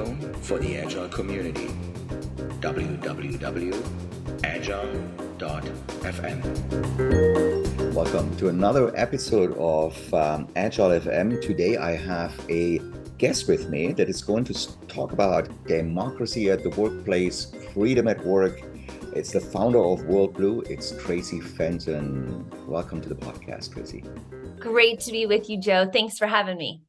radio for the Agile community. www.agile.fm. Welcome to another episode of um, Agile FM. Today I have a guest with me that is going to talk about democracy at the workplace, freedom at work. It's the founder of WorldBlu. It's Traci Fenton. Welcome to the podcast, Traci. Great to be with you, Joe. Thanks for having me.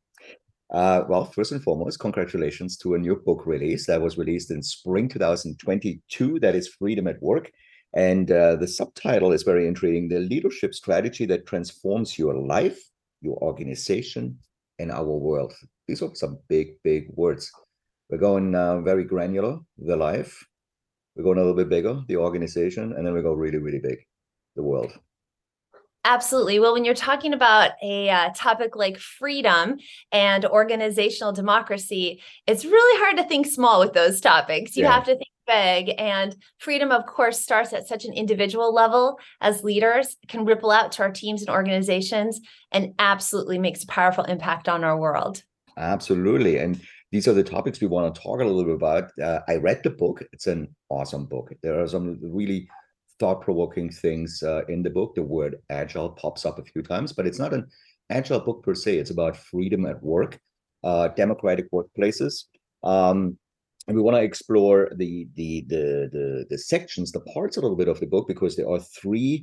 Uh, well, first and foremost, congratulations to a new book release that was released in spring 2022. That is Freedom at Work. And uh, the subtitle is very intriguing The Leadership Strategy That Transforms Your Life, Your Organization, and Our World. These are some big, big words. We're going uh, very granular, the life. We're going a little bit bigger, the organization. And then we go really, really big, the world. Absolutely. Well, when you're talking about a uh, topic like freedom and organizational democracy, it's really hard to think small with those topics. You yeah. have to think big. And freedom, of course, starts at such an individual level as leaders, can ripple out to our teams and organizations, and absolutely makes a powerful impact on our world. Absolutely. And these are the topics we want to talk a little bit about. Uh, I read the book, it's an awesome book. There are some really thought-provoking things uh, in the book. The word agile pops up a few times, but it's not an agile book per se. It's about freedom at work, uh, democratic workplaces. Um, and we want to explore the, the the the the sections, the parts a little bit of the book because there are three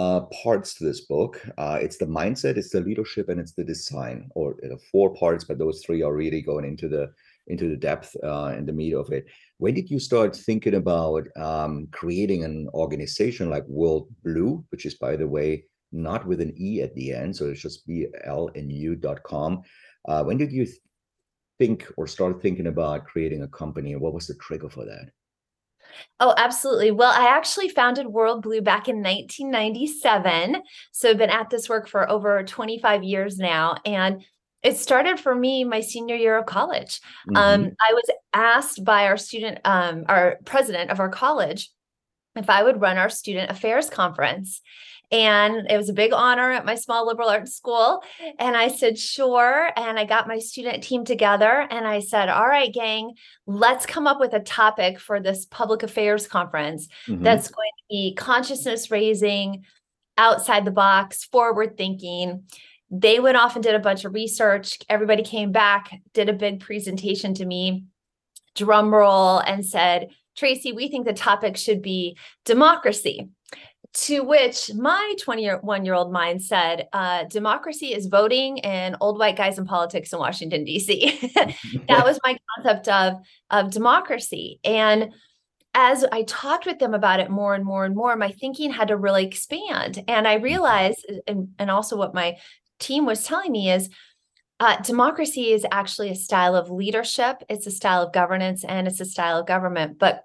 uh, parts to this book. Uh, it's the mindset, it's the leadership, and it's the design, or uh, four parts, but those three are really going into the into the depth uh, and the meat of it. When did you start thinking about um, creating an organization like World Blue, which is, by the way, not with an E at the end, so it's just blu.com. Uh, when did you think or start thinking about creating a company, what was the trigger for that? Oh, absolutely. Well, I actually founded WorldBlu back in 1997. So I've been at this work for over 25 years now. And it started for me my senior year of college. Mm-hmm. Um, I was asked by our student, um, our president of our college, if I would run our student affairs conference. And it was a big honor at my small liberal arts school. And I said, sure. And I got my student team together and I said, all right, gang, let's come up with a topic for this public affairs conference mm-hmm. that's going to be consciousness raising, outside the box, forward thinking they went off and did a bunch of research. Everybody came back, did a big presentation to me, drum roll, and said, Traci, we think the topic should be democracy. To which my 21 year old mind said, uh, democracy is voting and old white guys in politics in Washington, D.C. that was my concept of, of democracy. And as I talked with them about it more and more and more, my thinking had to really expand. And I realized, and, and also what my team was telling me is uh, democracy is actually a style of leadership, it's a style of governance, and it's a style of government. But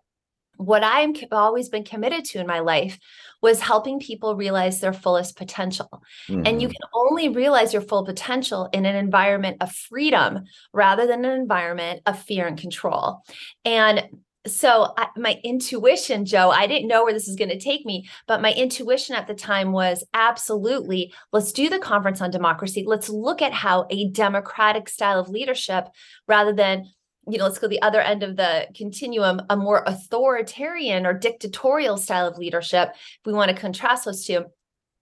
what I've always been committed to in my life was helping people realize their fullest potential. Mm-hmm. And you mm-hmm. can only realize your full potential in an environment of freedom rather than an environment of fear and control. And so I, my intuition joe i didn't know where this was going to take me but my intuition at the time was absolutely let's do the conference on democracy. Let's look at how a democratic style of leadership rather than you know let's go the other end of the continuum a more authoritarian or dictatorial style of leadership if we want to contrast those two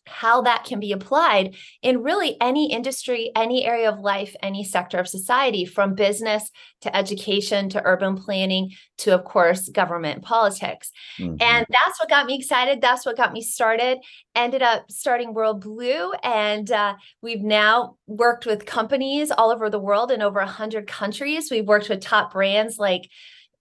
how that can be applied in really any industry, any area of life, any sector of society, from business to education to urban planning to, of course, government politics. Mm-hmm. And that's what got me excited. That's what got me started. Ended up starting WorldBlu, and uh, we've now worked with companies all over the world in over 100 countries. We've worked with top brands like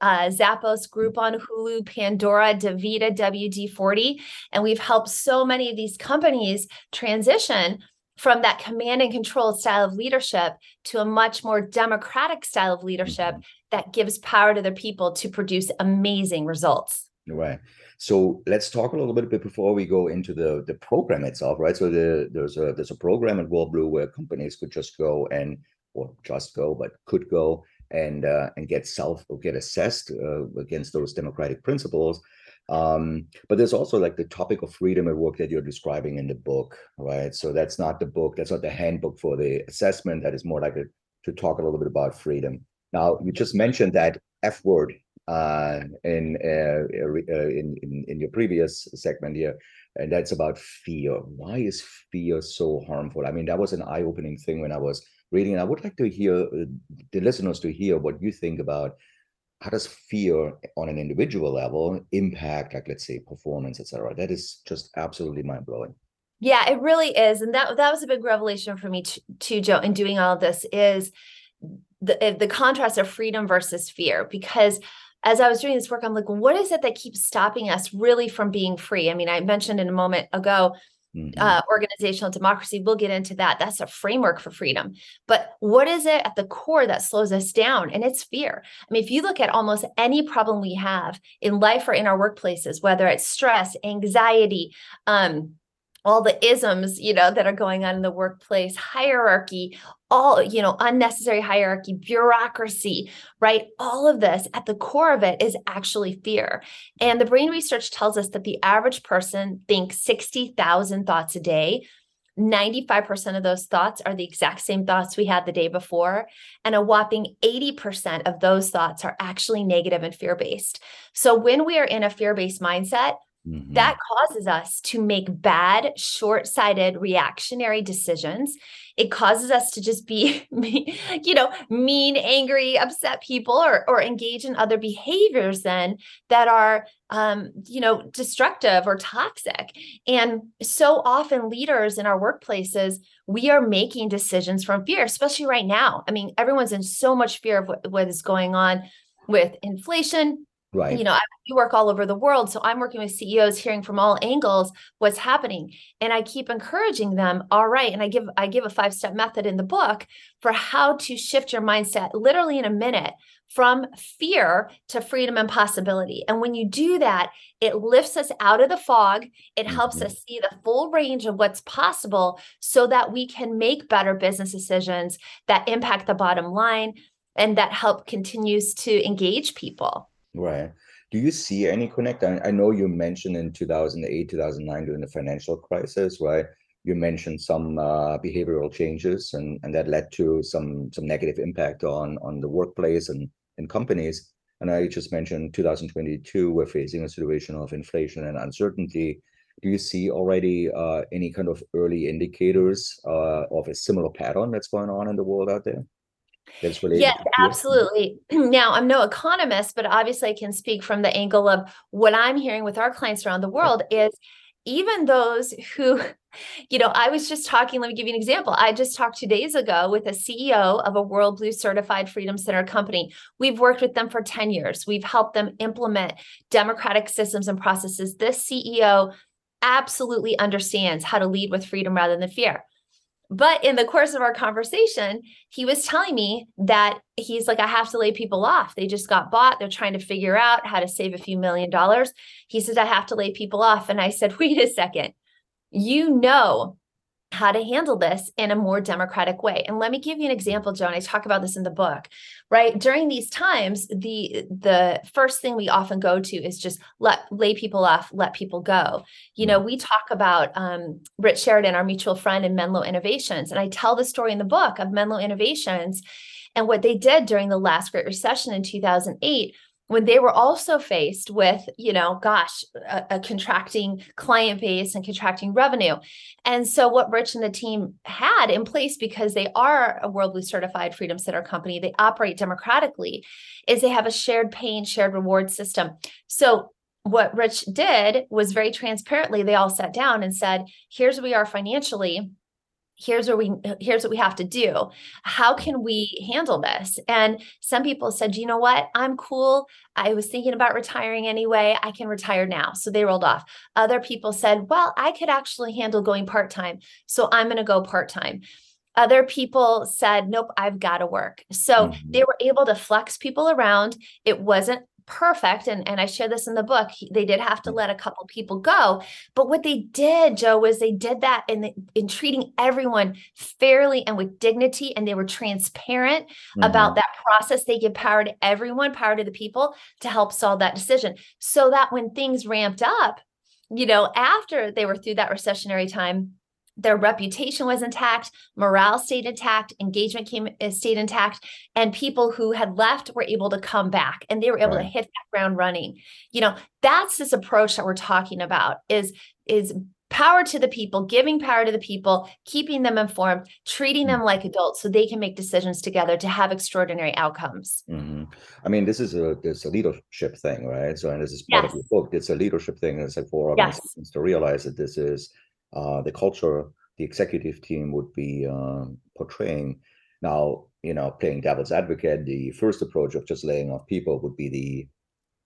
uh, Zappos Groupon Hulu, Pandora, DaVita, WD 40. And we've helped so many of these companies transition from that command and control style of leadership to a much more democratic style of leadership mm-hmm. that gives power to their people to produce amazing results. Right. So let's talk a little bit before we go into the the program itself, right? So the, there's a there's a program at WorldBlu where companies could just go and or just go, but could go and uh, and get self or get assessed uh, against those democratic principles. Um, but there's also like the topic of freedom at work that you're describing in the book, right? So that's not the book, that's not the handbook for the assessment. That is more like a, to talk a little bit about freedom Now, you just mentioned that F word uh, in, uh, uh, in, in in your previous segment here, and that's about fear. Why is fear so harmful? I mean, that was an eye-opening thing when I was reading. And I would like to hear uh, the listeners to hear what you think about how does fear on an individual level impact, like let's say, performance, etc. That is just absolutely mind blowing. Yeah, it really is, and that that was a big revelation for me too, Joe. In doing all of this, is the eh, the contrast of freedom versus fear, because as I was doing this work, I'm like, what is it that keeps stopping us really from being free? I mean, I mentioned in a moment ago Mm-hmm. Uh, organizational democracy. We'll get into that. That's a framework for freedom. But what is it at the core that slows us down? And it's fear. I mean, if you look at almost any problem we have in life or in our workplaces, whether it's stress, anxiety, um, all the isms you know that are going on in the workplace hierarchy all you know unnecessary hierarchy bureaucracy right all of this at the core of it is actually fear and the brain research tells us that the average person thinks 60,000 thoughts a day 95% of those thoughts are the exact same thoughts we had the day before. And a whopping 80% of those thoughts are actually negative and fear based. So when we are in a fear based mindset, Mm-hmm. That causes us to make bad, short sighted, reactionary decisions. It causes us to just be, you know, mean, angry, upset people or, or engage in other behaviors then that are, um, you know, destructive or toxic. And so often, leaders in our workplaces, we are making decisions from fear, especially right now. I mean, everyone's in so much fear of what, what is going on with inflation, Right. You know, I, you work all over the world. So I'm working with CEOs, hearing from all angles what's happening. And I keep encouraging them, all right. And I give I give a five-step method in the book for how to shift your mindset literally in a minute from fear to freedom and possibility. And when you do that, it lifts us out of the fog. It helps mm-hmm. us see the full range of what's possible so that we can make better business decisions that impact the bottom line and that help continues to engage people. Right. Do you see any connect? I, I know you mentioned in 2008, 2009 during the financial crisis, right? You mentioned some uh, behavioral changes, and, and that led to some some negative impact on on the workplace and and companies. And I just mentioned 2022, we're facing a situation of inflation and uncertainty. Do you see already uh, any kind of early indicators uh, of a similar pattern that's going on in the world out there? That's related yes absolutely. Now i'm no economist but obviously i can speak from the angle of what i'm hearing with our clients around the world is even those who you know i was just talking let me give you an example. I just talked two days ago with a ceo of a WorldBlu certified freedom center company. We've worked with them for 10 years. We've helped them implement democratic systems and processes. This ceo absolutely understands how to lead with freedom rather than fear but in the course of our conversation, he was telling me that he's like, I have to lay people off. They just got bought. They're trying to figure out how to save a few million dollars. He says, I have to lay people off. And I said, wait a second. You know how to handle this in a more democratic way. And let me give you an example, Joan. I talk about this in the book, right? During these times, the the first thing we often go to is just let lay people off, let people go. You know, we talk about um, Rich Sheridan, our mutual friend in Menlo Innovations, and I tell the story in the book of Menlo Innovations and what they did during the last Great Recession in 2008 when they were also faced with, you know, gosh, a, a, contracting client base and contracting revenue. And so, what Rich and the team had in place, because they are a WorldBlu certified Freedom Center company, they operate democratically, is they have a shared pain, shared reward system. So, what Rich did was very transparently, they all sat down and said, here's where we are financially here's where we here's what we have to do. How can we handle this? And some people said you know what? I'm cool. I was thinking about retiring anyway. I can retire now. So they rolled off. Other people said well i could actually handle going part-time so i'm going to go part-time. Other people said nope i've got to work. So mm-hmm. they were able to flex people around. It wasn't perfect and, and i share this in the book they did have to mm. let a couple people go but what they did joe was they did that in the, in treating everyone fairly and with dignity and they were transparent mm-hmm. about that process they give power to everyone power to the people to help solve that decision so that when things ramped up you know after they were through that recessionary time their reputation was intact, morale stayed intact, engagement came uh, stayed intact, and people who had left were able to come back and they were able right. to hit that ground running. You know, that's this approach that we're talking about is is power to the people, giving power to the people, keeping them informed, treating them like adults so they can make decisions together to have extraordinary outcomes. Mm-hmm. I mean, this is a this a leadership thing, right? So, and this is part yes. of your book. It's a leadership thing. It's like for organizations yes. to realize that this is uh, the culture the executive team would be um, portraying. Now, you know, playing devil's advocate, the first approach of just laying off people would be the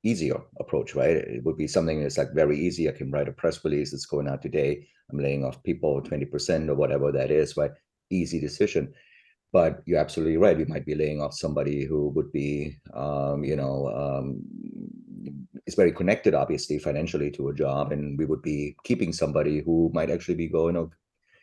easier approach, right? It would be something that's like very easy. I can write a press release that's going out today. I'm laying off people 20% or whatever that is, right? Easy decision. But you're absolutely right. You might be laying off somebody who would be, um, you know, um, is very connected, obviously, financially to a job, and we would be keeping somebody who might actually be going,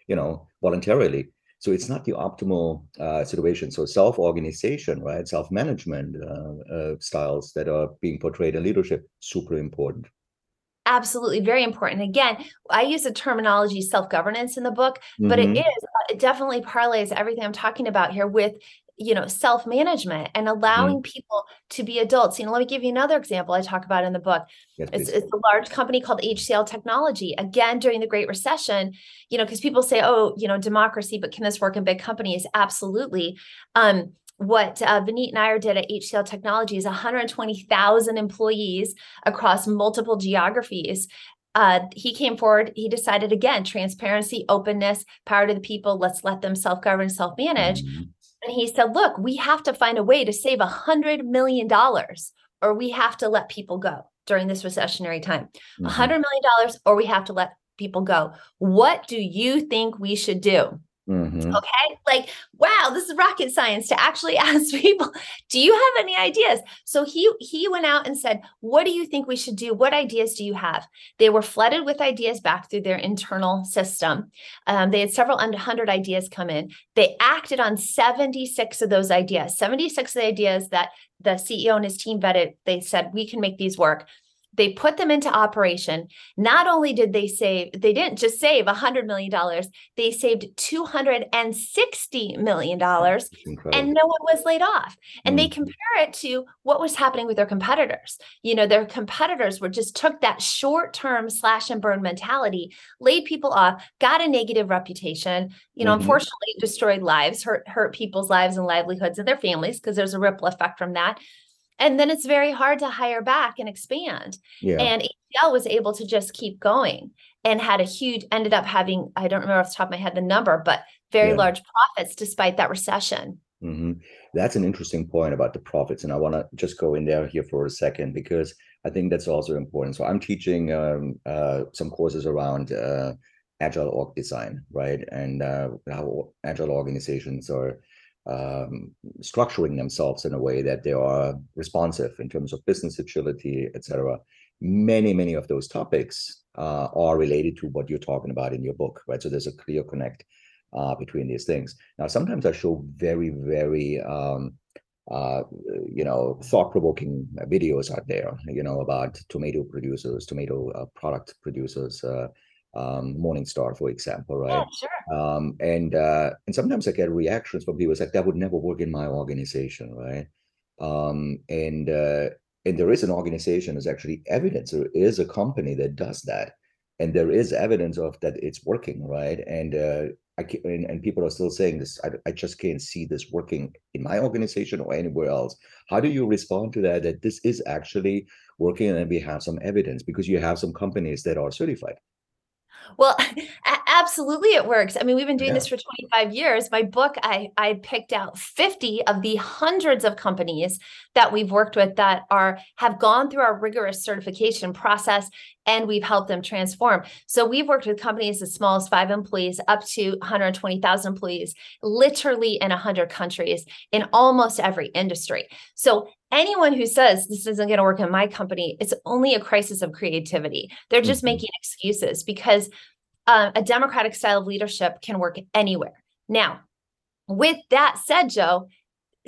you know, voluntarily so it's not the optimal uh, situation. So self-organization, right, self-management uh, uh, styles that are being portrayed in leadership, super important. Absolutely, very important. Again, I use the terminology self-governance in the book, but mm-hmm. it is it definitely parlays everything I'm talking about here with you know self-management and allowing mm-hmm. people to be adults you know let me give you another example i talk about in the book yes, it's, it's, a large company called hcl technology again during the great recession you know because people say oh you know democracy but can this work in big companies absolutely um, what uh, Vineet Nair did at HCL Technology is 120,000 employees across multiple geographies uh, he came forward. He decided again, transparency, openness, power to the people. Let's let them self govern, self manage. Mm-hmm. And he said, look, we have to find a way to save a hundred million dollars or we have to let people go during this recessionary time. A mm-hmm. hundred million dollars or we have to let people go. What do you think we should do? Mm-hmm. Okay. Like, wow, this is rocket science to actually ask people, do you have any ideas? So he he went out and said, what do you think we should do? What ideas do you have? They were flooded with ideas back through their internal system. Um, they had several hundred ideas come in. They acted on 76 of those ideas, 76 of the ideas that the CEO and his team vetted. They said, we can make these work they put them into operation. Not only did they save they didn't just save a hundred million dollars they saved 260 million dollars and no one was laid off. And mm. they compare it to what was happening with their competitors. You know their competitors were just took that short term slash and burn mentality laid people off got a negative reputation you know mm-hmm. unfortunately destroyed lives hurt hurt people's lives and livelihoods of their families because there's a ripple effect from that and then it's very hard to hire back and expand yeah. and HCL was able to just keep going and had a huge ended up having i don't remember off the top of my head the number but very yeah. large profits despite that recession mm-hmm. that's an interesting point about the profits and i want to just go in there here for a second because i think that's also important so i'm teaching um, uh, some courses around uh, agile org design right and uh, how agile organizations are um, structuring themselves in a way that they are responsive in terms of business agility, etc. Many, many of those topics uh, are related to what you're talking about in your book, right? So there's a clear connect uh, between these things. Now, sometimes I show very, very, um, uh, you know, thought-provoking videos out there, you know, about tomato producers, tomato uh, product producers, uh, um, Morningstar, for example, right? Yeah, sure. Um, and uh, and sometimes I get reactions from people like that would never work in my organization, right? Um, and uh, and there is an organization. There's actually evidence. There is a company that does that, and there is evidence of that it's working, right? And uh, I can, and, and people are still saying this. I, I just can't see this working in my organization or anywhere else. How do you respond to that? That this is actually working, and we have some evidence because you have some companies that are certified. Well, absolutely it works. I mean, we've been doing yeah. this for 25 years. My book, I I picked out 50 of the hundreds of companies that we've worked with that are have gone through our rigorous certification process and we've helped them transform. So we've worked with companies as small as 5 employees up to 120,000 employees, literally in 100 countries in almost every industry. So anyone who says this isn't going to work in my company, it's only a crisis of creativity. They're just mm-hmm. making excuses because uh, a democratic style of leadership can work anywhere. Now, with that said, Joe,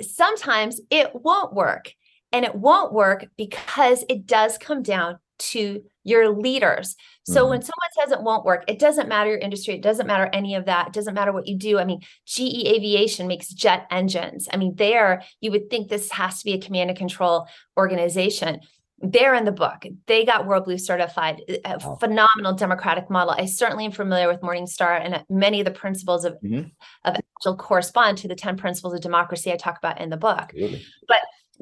sometimes it won't work. And it won't work because it does come down to your leaders. So Mhm. when someone says it won't work, it doesn't matter your industry, it doesn't matter any of that, it doesn't matter what you do. I mean, GE Aviation makes jet engines. I mean, there you would think this has to be a command and control organization. They're in the book. They got WorldBlu certified. A Wow. phenomenal democratic model. I certainly am familiar with Morningstar and many of the principles of, Mhm. of Agile correspond to the 10 principles of democracy I talk about in the book Absolutely.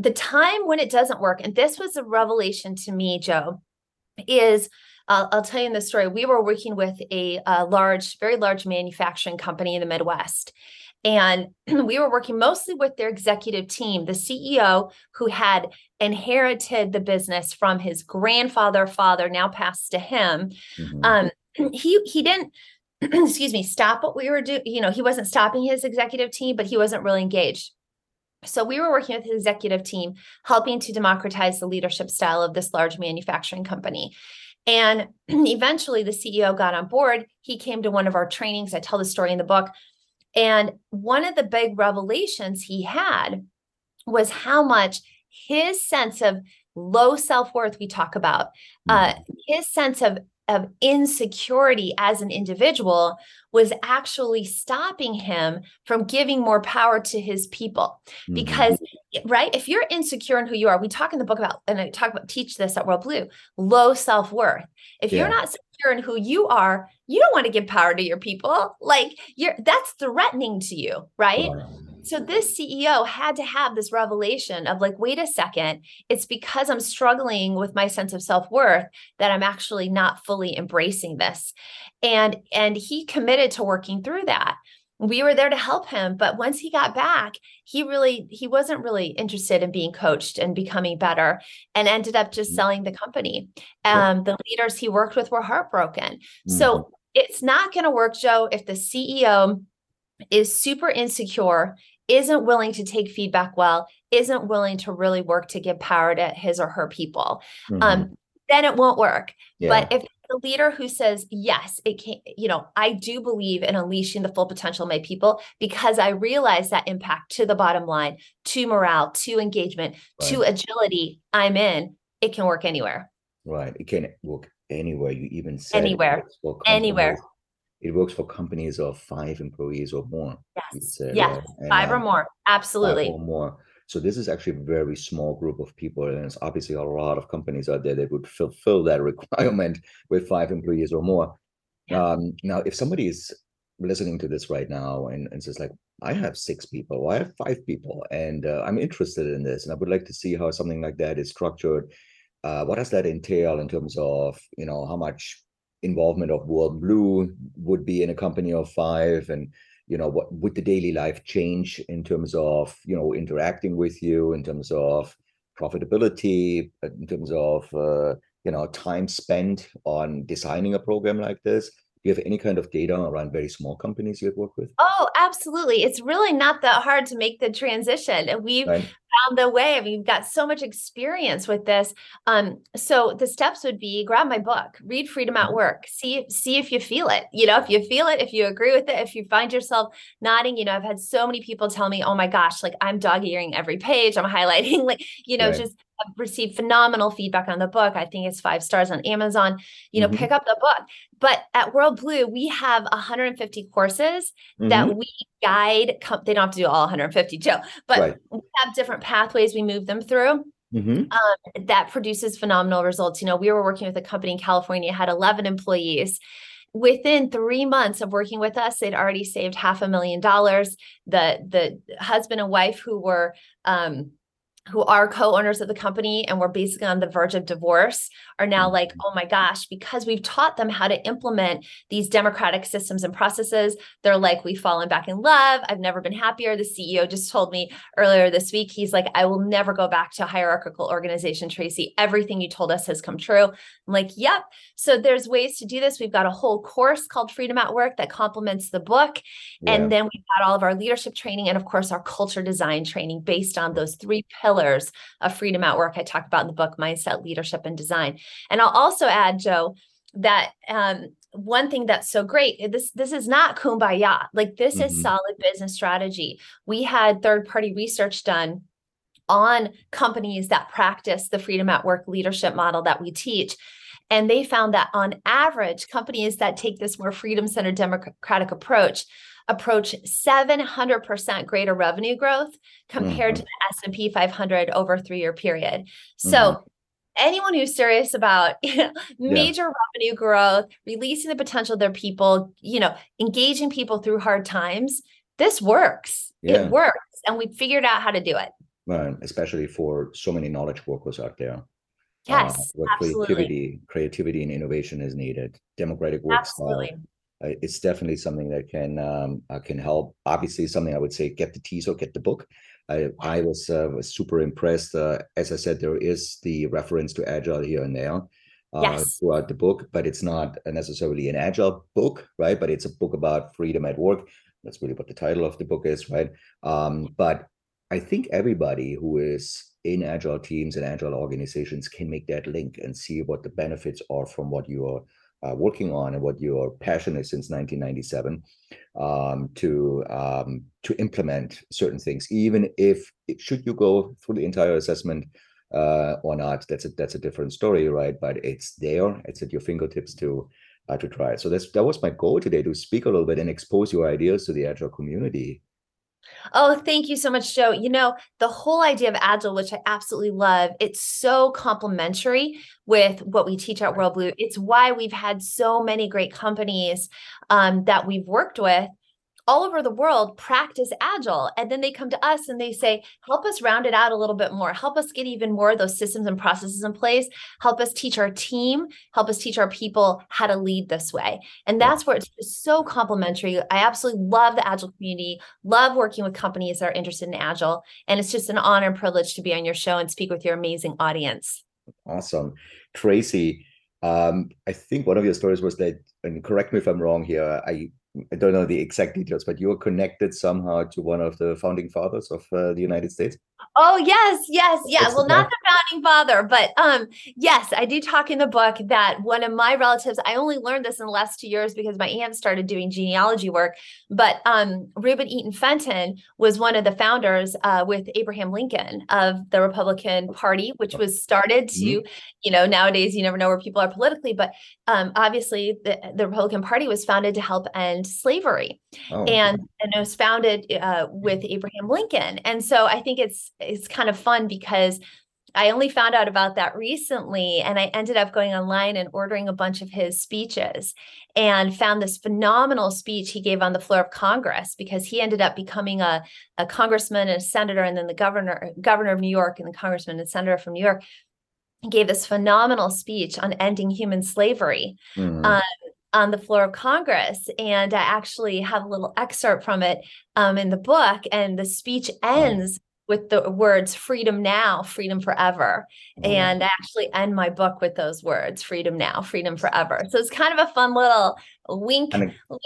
The time when it doesn't work, and this was a revelation to me, Joe, is uh, I'll tell you in the story. We were working with a, a large, very large manufacturing company in the Midwest. And we were working mostly with their executive team, the CEO who had inherited the business from his grandfather, father, now passed to him Mhm. um he he didn't excuse me stop what we were doing you know he wasn't stopping his executive team but he wasn't really engaged so we were working with his executive team helping to democratize the leadership style of this large manufacturing company. And eventually the ceo got on board. He came to one of our trainings. I tell the story in the book. And one of the big revelations he had was how much his sense of low self-worth we talk about uh, his sense of of insecurity as an individual was actually stopping him from giving more power to his people Mhm. because right if you're insecure in who you are we talk in the book about and i talk about teach this at WorldBlu low self-worth if Yeah. you're not secure in who you are you don't want to give power to your people like you're that's threatening to you right Wow. So this CEO had to have this revelation of like, wait a second, it's because I'm struggling with my sense of self-worth that I'm actually not fully embracing this. And and he committed to working through that. We were there to help him, but once he got back, he really he wasn't really interested in being coached and becoming better and ended up just Mhm. selling the company. Yeah. Um the leaders he worked with were heartbroken. Mhm. So it's not going to work, Joe, if the CEO is super insecure, isn't willing to take feedback well, isn't willing to really work to give power to his or her people, Mhm. um, then it won't work. yeah. But if the leader who says, yes, it can, you know, I do believe in unleashing the full potential of my people because I realize that impact to the bottom line, to morale, to engagement, to agility, I'm in, it can work anywhere. Right. It can work anywhere. You even said Anywhere. Anywhere. It works for companies of five employees or more. Yes. said, Yes. Five or um, more. Absolutely. or more. So this is actually a very small group of people, and it's obviously a lot of companies out there that would fulfill that requirement with five employees or more. Yeah. Um, now, if somebody is listening to this right now and, and says like, I have six people, or I have five people, and uh, I'm interested in this, and I would like to see how something like that is structured. Uh, what does that entail in terms of you know how much involvement of WorldBlu would be in a company of five, and you know what would the daily life change in terms of you know interacting with you, in terms of profitability, in terms of uh, you know time spent on designing a program like this? Do you have any kind of data around very small companies you've worked with? Oh, absolutely. It's really not that hard to make the transition. And we've Right. found the way. I mean, we've got so much experience with this. Um, so the steps would be grab my book, read Freedom at Mhm. Work, see see if you feel it. You know, if you feel it, if you agree with it, if you find yourself nodding, you know, I've had so many people tell me, oh my gosh, like I'm dog earing every page, I'm highlighting, like, you know, Right. just I've received phenomenal feedback on the book. I think it's five stars on Amazon. You know, Mhm. pick up the book. But at WorldBlu, we have 150 courses Mhm. that we guide. They don't have to do all 150, Joe, but Right. we have different pathways we move them through Mhm. that produces phenomenal results. You know, we were working with a company in California, had 11 employees. Within three months of working with us, they'd already saved half a million dollars. The the husband and wife who were um, who are co-owners of the company and were basically on the verge of divorce are now mm-hmm. like, oh my gosh, because we've taught them how to implement these democratic systems and processes. They're like, we've fallen back in love. I've never been happier. The CEO just told me earlier this week, he's like, I will never go back to a hierarchical organization, Traci. Everything you told us has come true. I'm like, yep. So there's ways to do this. We've got a whole course called Freedom at Work that complements the book. Yeah. And then we've got all of our leadership training and, of course, our culture design training based on those three pillars of freedom at work I talk about in the book Mindset, Leadership, and Design. And I'll also add, Joe, that um, one thing that's so great eh, this this is not kumbaya like this Mhm. is solid business strategy we had third party research done on companies that practice the freedom at work leadership model that we teach. And they found that on average, companies that take this more freedom centered democratic approach approach 700% greater revenue growth compared mm-hmm. to the S&P 500 over a 3-year period. So mm-hmm. anyone who's serious about major yeah. revenue growth, releasing the potential of their people, you know, engaging people through hard times, this works. Yeah. It works and we figured out how to do it. Right, especially for so many knowledge workers out there. Yes, uh, where absolutely. creativity, creativity and innovation is needed. Democratic work absolutely. style uh, it's definitely something that can um, uh, can help. Obviously, something I would say get the teaser, get the book. I, I was uh, was super impressed. Uh, as I said, there is the reference to agile here and there uh, yes. throughout the book, but it's not necessarily an agile book, right? But it's a book about freedom at work. That's really what the title of the book is, right? Um, but I think everybody who is in agile teams and agile organizations can make that link and see what the benefits are from what you are uh, working on and what your passion is since 1997 um, to um, to implement certain things, even if should you go through the entire assessment uh, or not, that's a that's a different story, right? But it's there, it's at your fingertips to uh, to try it. So that's that was my goal today to speak a little bit and expose your ideas to the agile community Oh, thank you so much, Joe. You know, the whole idea of Agile, which I absolutely love, it's so complementary with what we teach at WorldBlu. It's why we've had so many great companies um, that we've worked with all over the world practice agile and then they come to us and they say help us round it out a little bit more. Help us get even more of those systems and processes in place. Help us teach our team. Help us teach our people how to lead this way. And that's where it's just so complementary i absolutely love the agile community love working with companies that are interested in agile and it's just an honor and privilege to be on your show and speak with your amazing audience. Awesome. Traci um, I think one of your stories was that, and correct me if I'm wrong here. I I don't know the exact details, but you're connected somehow to one of the founding fathers of uh, the United States. Oh yes, yes, yeah. What's well, not the founding father, but um, yes, I do talk in the book that one of my relatives. I only learned this in the last two years because my aunt started doing genealogy work. But um, Reuben Eaton Fenton was one of the founders uh, with Abraham Lincoln of the Republican Party, which was started to, mm-hmm. you know, nowadays you never know where people are politically, but um, obviously the, the Republican Party was founded to help end slavery, oh, and and it was founded uh, with Abraham Lincoln. And so I think it's it's kind of fun because I only found out about that recently, and I ended up going online and ordering a bunch of his speeches and found this phenomenal speech he gave on the floor of Congress because he ended up becoming a, a congressman and a senator, and then the governor governor of New York and the congressman and senator from New York. He gave this phenomenal speech on ending human slavery. Mm-hmm. Um, on the floor of Congress. And I actually have a little excerpt from it um, in the book. And the speech ends with the words freedom now, freedom forever. Mm-hmm. And I actually end my book with those words freedom now, freedom forever. So it's kind of a fun little wink,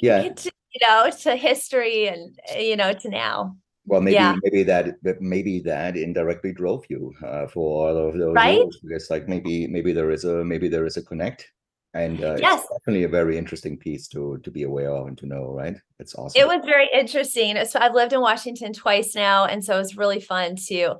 yeah. to, you know, to history and, you know, to now. Well, maybe yeah. maybe that maybe that indirectly drove you uh, for all of those right? because like maybe maybe there is a maybe there is a connect and uh, yes. it's definitely a very interesting piece to to be aware of and to know right it's awesome it was very interesting so i've lived in washington twice now and so it's really fun to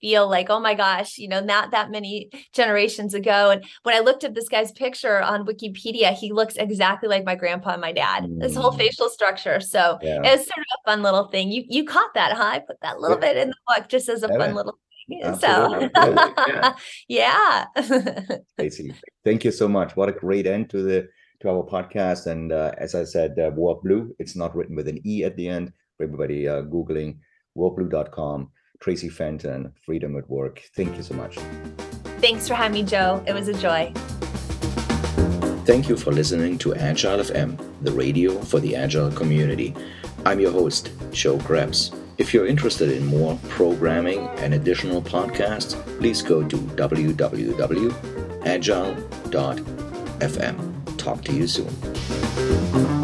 feel like oh my gosh you know not that many generations ago and when i looked at this guy's picture on wikipedia he looks exactly like my grandpa and my dad mm. this whole facial structure so yeah. it's sort of a fun little thing you you caught that huh i put that little yeah. bit in the book just as a yeah. fun little so yeah, yeah. Casey, thank you so much. What a great end to the to our podcast. And uh, as I said, uh, WorldBlu, it's not written with an E at the end. For everybody uh, Googling worldblu.com, Traci Fenton, Freedom at Work. Thank you so much. Thanks for having me, Joe. It was a joy. Thank you for listening to Agile FM, the radio for the Agile community. I'm your host, Joe Krebs. If you're interested in more programming and additional podcasts, please go to www.agile.fm. Talk to you soon.